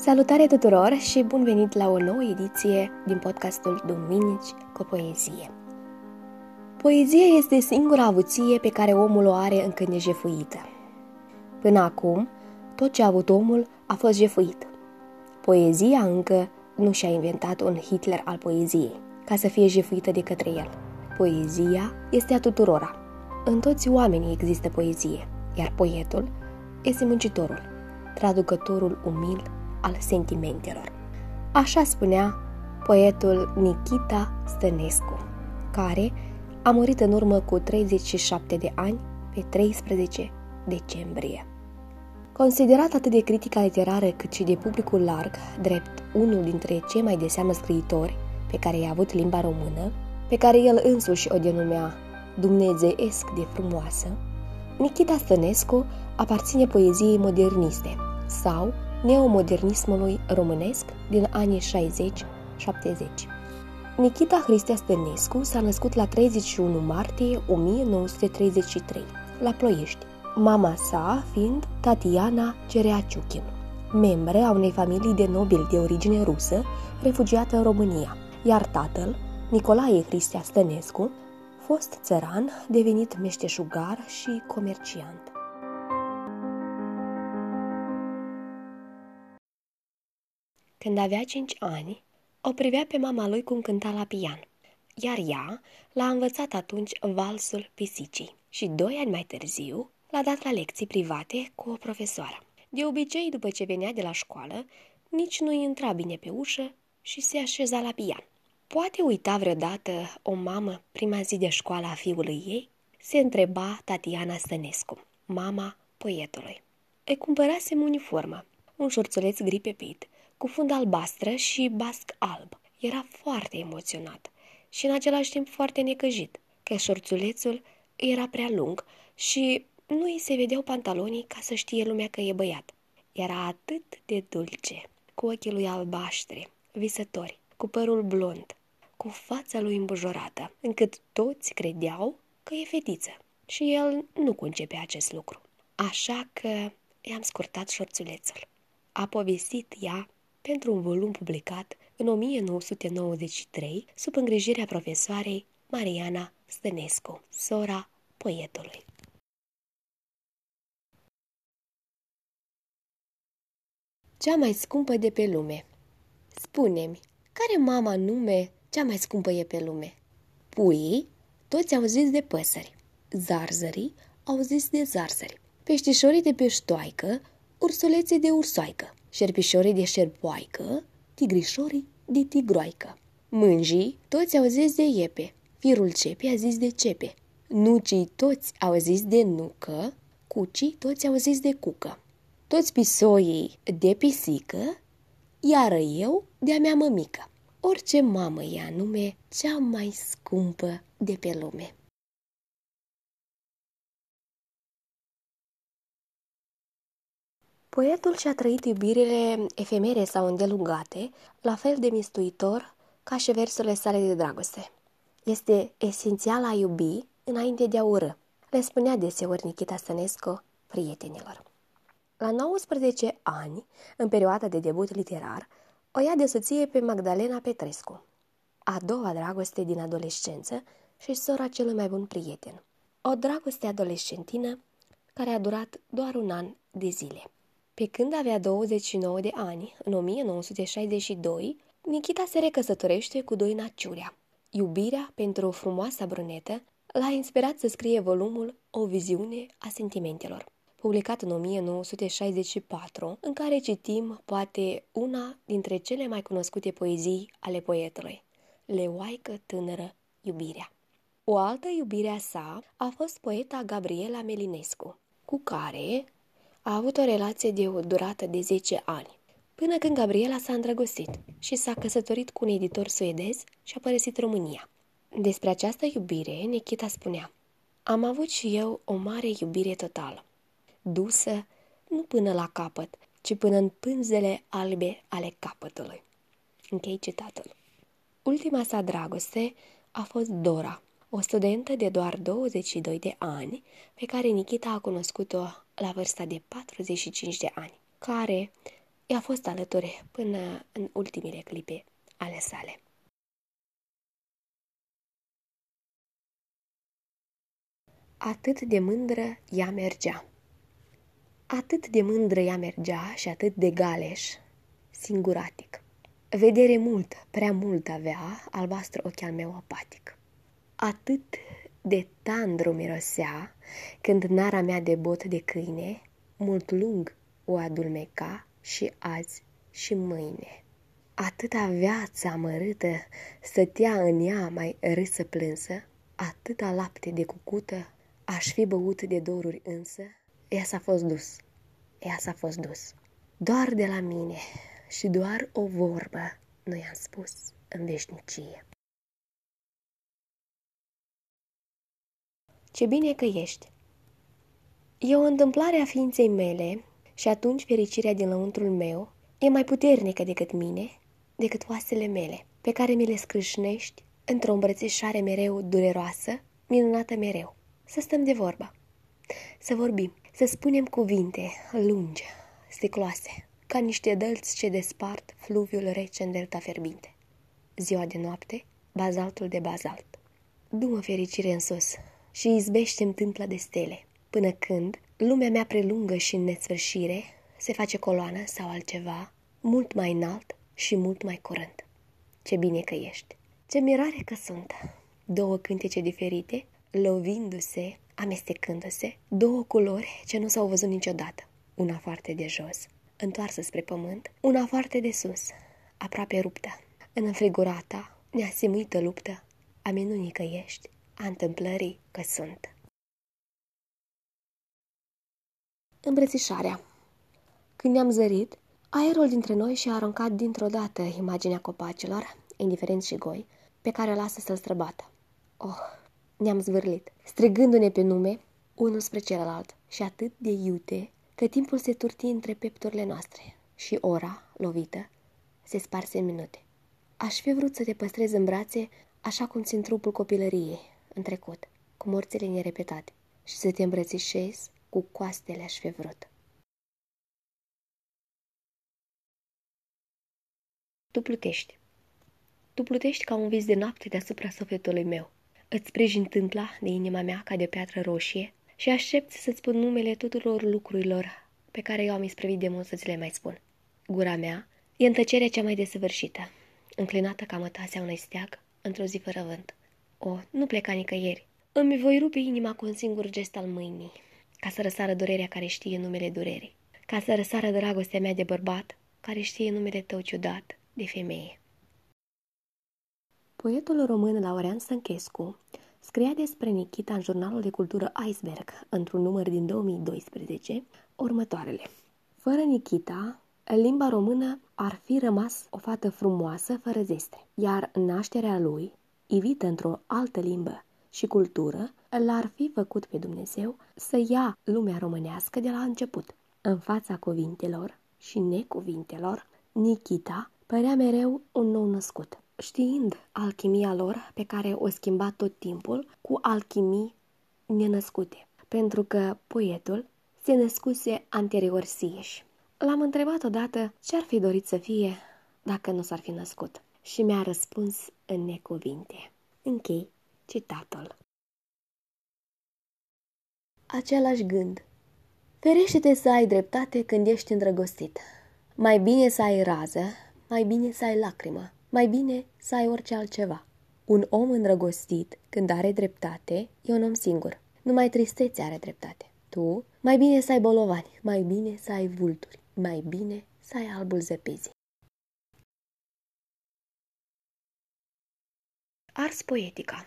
Salutare tuturor și bun venit la o nouă ediție din podcastul Duminici cu poezie. Poezia este singura avuție pe care omul o are încă nejefuită. Până acum, tot ce a avut omul a fost jefuit. Poezia încă nu și-a inventat un Hitler al poeziei, ca să fie jefuită de către el. Poezia este a tuturora. În toți oamenii există poezie, iar poetul este muncitorul, traducătorul umil al sentimentelor. Așa spunea poetul Nikita Stănescu, care a murit în urmă cu 37 de ani pe 13 decembrie. Considerat atât de critica literară cât și de publicul larg, drept unul dintre cei mai de seamă scriitori pe care i-a avut limba română, pe care el însuși o denumea dumnezeiesc de frumoasă, Nikita Stănescu aparține poeziei moderniste sau neomodernismului românesc din anii 60-70. Nikita Hristea Stănescu s-a născut la 31 martie 1933, la Ploiești, mama sa fiind Tatiana Cereaciuchin, membre a unei familii de nobili de origine rusă, refugiată în România, iar tatăl, Nicolae Hristea Stănescu, fost țăran, devenit meșteșugar și comerciant. Când avea cinci ani, o privea pe mama lui cum cânta la pian, iar ea l-a învățat atunci valsul pisicii și doi ani mai târziu l-a dat la lecții private cu o profesoară. De obicei, după ce venea de la școală, nici nu intra bine pe ușă și se așeza la pian. Poate uita vreodată o mamă prima zi de școală a fiului ei? Se întreba Tatiana Stănescu, mama poetului. Îi cumpărasem uniformă, un șorțuleț gri pepit, cu fund albastră și basc alb. Era foarte emoționat și în același timp foarte necăjit, că șorțulețul era prea lung și nu îi se vedeau pantalonii ca să știe lumea că e băiat. Era atât de dulce, cu ochii lui albaștri, visători, cu părul blond, cu fața lui îmbujorată, încât toți credeau că e fetiță. Și el nu concepe acest lucru. Așa că i-am scurtat șorțulețul. A povestit ea pentru un volum publicat în 1993 sub îngrijirea profesoarei Mariana Stănescu, sora poetului. Cea mai scumpă de pe lume Spune-mi, care mama nume cea mai scumpă e pe lume? Puii, toți au zis de păsări. Zarzării au zis de zarzări. Peștișorii de peștoaică, ursulețe de ursoaică șerpișorii de șerpoaică, tigrișorii de tigroaică. Mânjii toți au zis de iepe, firul cepe a zis de cepe, nucii toți au zis de nucă, cucii toți au zis de cucă. Toți pisoii de pisică, iar eu de-a mea mămică. Orice mamă e anume cea mai scumpă de pe lume. Poetul și-a trăit iubirile efemere sau îndelungate, la fel de mistuitor ca și versurile sale de dragoste. Este esențial a iubi înainte de a ură, le spunea deseori Nikita Stănescu prietenilor. La 19 ani, în perioada de debut literar, o ia de soție pe Magdalena Petrescu, a doua dragoste din adolescență și sora celui mai bun prieten. O dragoste adolescentină care a durat doar un an de zile. Pe când avea 29 de ani, în 1962, Nikita se recăsătorește cu doi Ciurea. Iubirea pentru o frumoasă brunetă l-a inspirat să scrie volumul O viziune a sentimentelor, publicat în 1964, în care citim poate una dintre cele mai cunoscute poezii ale poetului, Leoaică tânără iubirea. O altă iubire a sa a fost poeta Gabriela Melinescu, cu care a avut o relație de o durată de 10 ani, până când Gabriela s-a îndrăgostit și s-a căsătorit cu un editor suedez și a părăsit România. Despre această iubire, Nikita spunea, Am avut și eu o mare iubire totală, dusă nu până la capăt, ci până în pânzele albe ale capătului. Închei citatul. Ultima sa dragoste a fost Dora, o studentă de doar 22 de ani, pe care Nikita a cunoscut-o la vârsta de 45 de ani, care i-a fost alături până în ultimile clipe ale sale. Atât de mândră ea mergea. Atât de mândră ea mergea și atât de galeș, singuratic. Vedere mult, prea mult avea, albastru ochi al meu apatic. Atât de tandru mirosea, când nara mea de bot de câine, mult lung o adulmeca și azi și mâine. Atâta viață amărâtă stătea în ea mai râsă plânsă, atâta lapte de cucută aș fi băut de doruri însă, ea s-a fost dus, ea s-a fost dus. Doar de la mine și doar o vorbă nu i-am spus în veșnicie. Ce bine că ești! E o întâmplare a ființei mele și atunci fericirea din lăuntrul meu e mai puternică decât mine, decât oasele mele, pe care mi le scrâșnești într-o îmbrățișare mereu dureroasă, minunată mereu. Să stăm de vorbă, să vorbim, să spunem cuvinte lungi, sticloase, ca niște dălți ce despart fluviul rece în delta ferbinte. Ziua de noapte, bazaltul de bazalt. Du-mă fericire în sus și izbește-mi tâmpla de stele, până când lumea mea prelungă și în nesfârșire se face coloană sau altceva, mult mai înalt și mult mai curând. Ce bine că ești! Ce mirare că sunt! Două cântece diferite, lovindu-se, amestecându-se, două culori ce nu s-au văzut niciodată, una foarte de jos, întoarsă spre pământ, una foarte de sus, aproape ruptă, în înfrigurata, neasimuită luptă, a minunii că ești, a întâmplării că sunt. Îmbrățișarea Când ne-am zărit, aerul dintre noi și-a aruncat dintr-o dată imaginea copacilor, indiferenți și goi, pe care o lasă să-l străbată. Oh, ne-am zvârlit, strigându-ne pe nume, unul spre celălalt, și atât de iute, că timpul se turti între pepturile noastre și ora, lovită, se sparse în minute. Aș fi vrut să te păstrez în brațe așa cum țin trupul copilăriei, în trecut, cu morțile nerepetate, și să te îmbrățișez cu coastele aș fi vrut. Tu plutești. Tu plutești ca un vis de noapte deasupra sufletului meu. Îți sprijin tâmpla de inima mea ca de piatră roșie și aștepți să-ți spun numele tuturor lucrurilor pe care eu am isprăvit de mult să ți le mai spun. Gura mea e în tăcerea cea mai desăvârșită, înclinată ca mătasea unui steag într-o zi fără vânt. O, nu pleca nicăieri. Îmi voi rupe inima cu un singur gest al mâinii, ca să răsară durerea care știe numele durerii, ca să răsară dragostea mea de bărbat, care știe numele tău ciudat de femeie. Poetul român Laurean Stănchescu scria despre Nikita în jurnalul de cultură Iceberg, într-un număr din 2012, următoarele. Fără Nikita, limba română ar fi rămas o fată frumoasă fără zestre, iar nașterea lui, ivită într-o altă limbă și cultură, l-ar fi făcut pe Dumnezeu să ia lumea românească de la început. În fața cuvintelor și necuvintelor, Nikita părea mereu un nou născut, știind alchimia lor pe care o schimba tot timpul cu alchimii nenăscute, pentru că poetul se născuse anterior sieși. L-am întrebat odată ce ar fi dorit să fie dacă nu s-ar fi născut și mi-a răspuns în necuvinte. Închei citatul. Același gând. Ferește-te să ai dreptate când ești îndrăgostit. Mai bine să ai rază, mai bine să ai lacrimă, mai bine să ai orice altceva. Un om îndrăgostit, când are dreptate, e un om singur. Numai tristețe are dreptate. Tu, mai bine să ai bolovani, mai bine să ai vulturi, mai bine să ai albul zăpezii. Ars poetica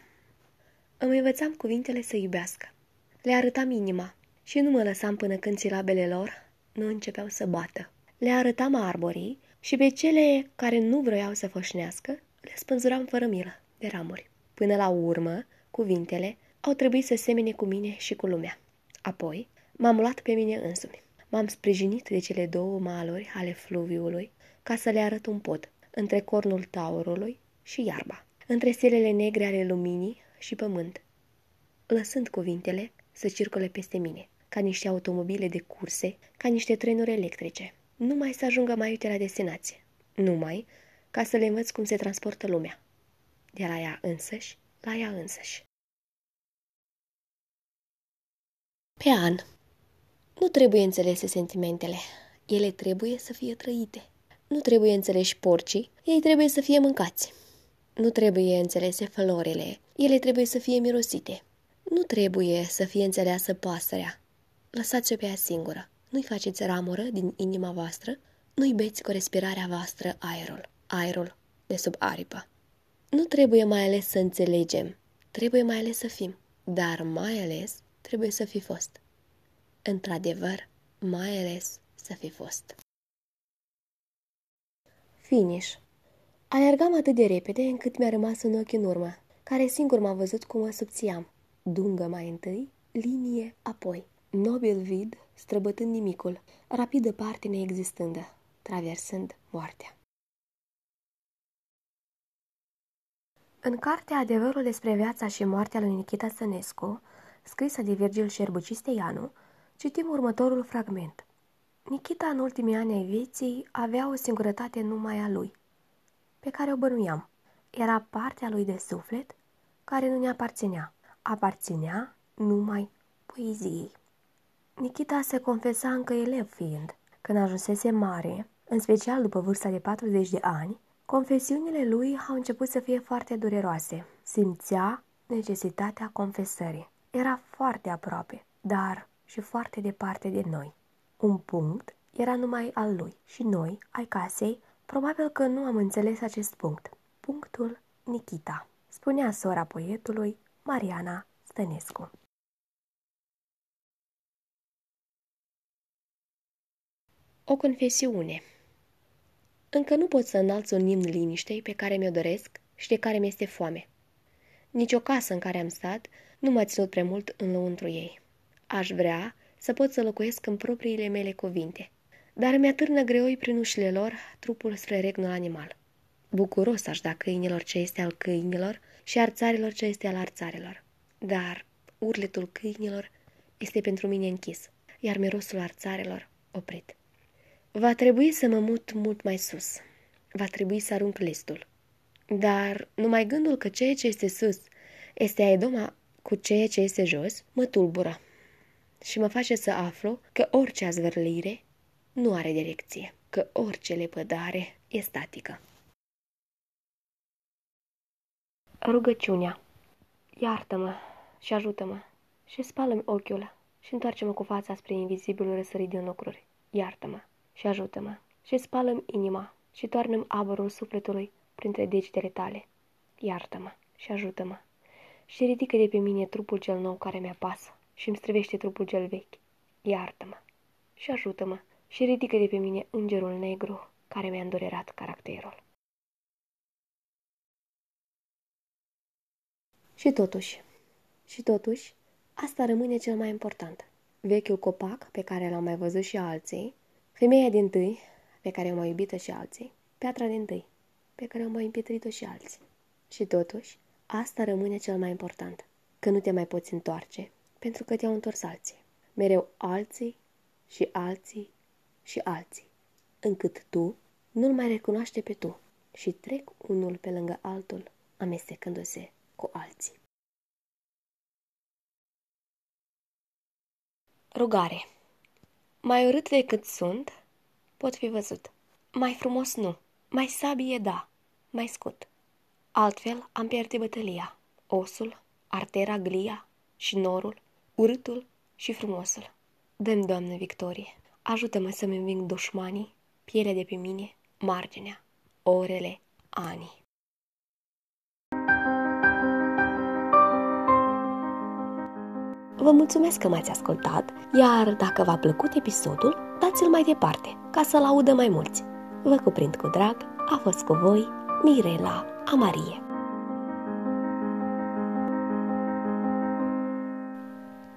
Îmi învățam cuvintele să iubească. Le arătam inima și nu mă lăsam până când silabele lor nu începeau să bată. Le arătam arborii și pe cele care nu vroiau să foșnească le spânzuram fără milă de ramuri. Până la urmă, cuvintele au trebuit să semene cu mine și cu lumea. Apoi, m-am luat pe mine însumi. M-am sprijinit de cele două maluri ale fluviului ca să le arăt un pod între cornul taurului și iarba, între stelele negre ale luminii și pământ, lăsând cuvintele să circule peste mine, ca niște automobile de curse, ca niște trenuri electrice. numai să ajungă mai uite la destinație, numai ca să le învăț cum se transportă lumea. De la ea însăși, la ea însăși. Pe an. Nu trebuie înțelese sentimentele. Ele trebuie să fie trăite. Nu trebuie înțeleși porcii, ei trebuie să fie mâncați. Nu trebuie înțelese florile, ele trebuie să fie mirosite. Nu trebuie să fie înțeleasă pasărea. Lăsați-o pe ea singură. Nu-i faceți ramură din inima voastră, nu-i beți cu respirarea voastră aerul, aerul de sub aripă. Nu trebuie mai ales să înțelegem, trebuie mai ales să fim, dar mai ales trebuie să fi fost. Într-adevăr, mai ales să fi fost. Finish Alergam atât de repede încât mi-a rămas un ochi în urmă, care singur m-a văzut cum mă subțiam. Dungă mai întâi, linie apoi. Nobil vid, străbătând nimicul, rapidă parte neexistândă, traversând moartea. În cartea Adevărul despre viața și moartea lui Nikita Sănescu, scrisă de Virgil Șerbucisteanu, citim următorul fragment. Nikita în ultimii ani ai vieții avea o singurătate numai a lui, pe care o bănuiam. Era partea lui de suflet care nu ne aparținea. Aparținea numai poeziei. Nikita se confesa încă elev fiind. Când ajunsese mare, în special după vârsta de 40 de ani, confesiunile lui au început să fie foarte dureroase. Simțea necesitatea confesării. Era foarte aproape, dar și foarte departe de noi. Un punct era numai al lui și noi, ai casei, probabil că nu am înțeles acest punct. Punctul Nikita, spunea sora poetului Mariana Stănescu. O confesiune Încă nu pot să înalț un imn liniștei pe care mi-o doresc și de care mi-este foame. Nici o casă în care am stat nu m-a ținut prea mult în lăuntru ei. Aș vrea să pot să locuiesc în propriile mele cuvinte, dar mi atârnă greoi prin ușile lor trupul spre regnul animal. Bucuros aș da câinilor ce este al câinilor și arțarilor ce este al arțarilor. Dar urletul câinilor este pentru mine închis, iar mirosul arțarilor oprit. Va trebui să mă mut mult mai sus. Va trebui să arunc listul. Dar numai gândul că ceea ce este sus este aedoma cu ceea ce este jos, mă tulbură și mă face să aflu că orice azvârlire nu are direcție, că orice lepădare e statică. Rugăciunea Iartă-mă și ajută-mă și spală-mi ochiul și întoarce-mă cu fața spre invizibilul răsărit din lucruri. Iartă-mă și ajută-mă și spală-mi inima și toarnă-mi abărul sufletului printre degetele tale. Iartă-mă și ajută-mă și ridică de pe mine trupul cel nou care mi pasă și îmi străvește trupul cel vechi. Iartă-mă și ajută-mă și ridică de pe mine îngerul negru care mi-a îndurerat caracterul. Și totuși, și totuși, asta rămâne cel mai important. Vechiul copac pe care l-am mai văzut și alții, femeia din tâi, pe care o mai iubită și alții, piatra din tâi, pe care o mai împietrit-o și alții. Și totuși, asta rămâne cel mai important, că nu te mai poți întoarce, pentru că te-au întors alții. Mereu alții și alții și alții, încât tu nu-l mai recunoaște pe tu și trec unul pe lângă altul, amestecându-se cu alții. Rugare Mai urât decât sunt, pot fi văzut. Mai frumos nu, mai sabie da, mai scut. Altfel am pierde bătălia, osul, artera glia și norul, urâtul și frumosul. Dăm, Doamne, victorie! Ajută-mă să-mi înving dușmanii, pielea de pe mine, marginea, orele, anii. Vă mulțumesc că m-ați ascultat, iar dacă v-a plăcut episodul, dați-l mai departe, ca să-l audă mai mulți. Vă cuprind cu drag, a fost cu voi Mirela Amarie.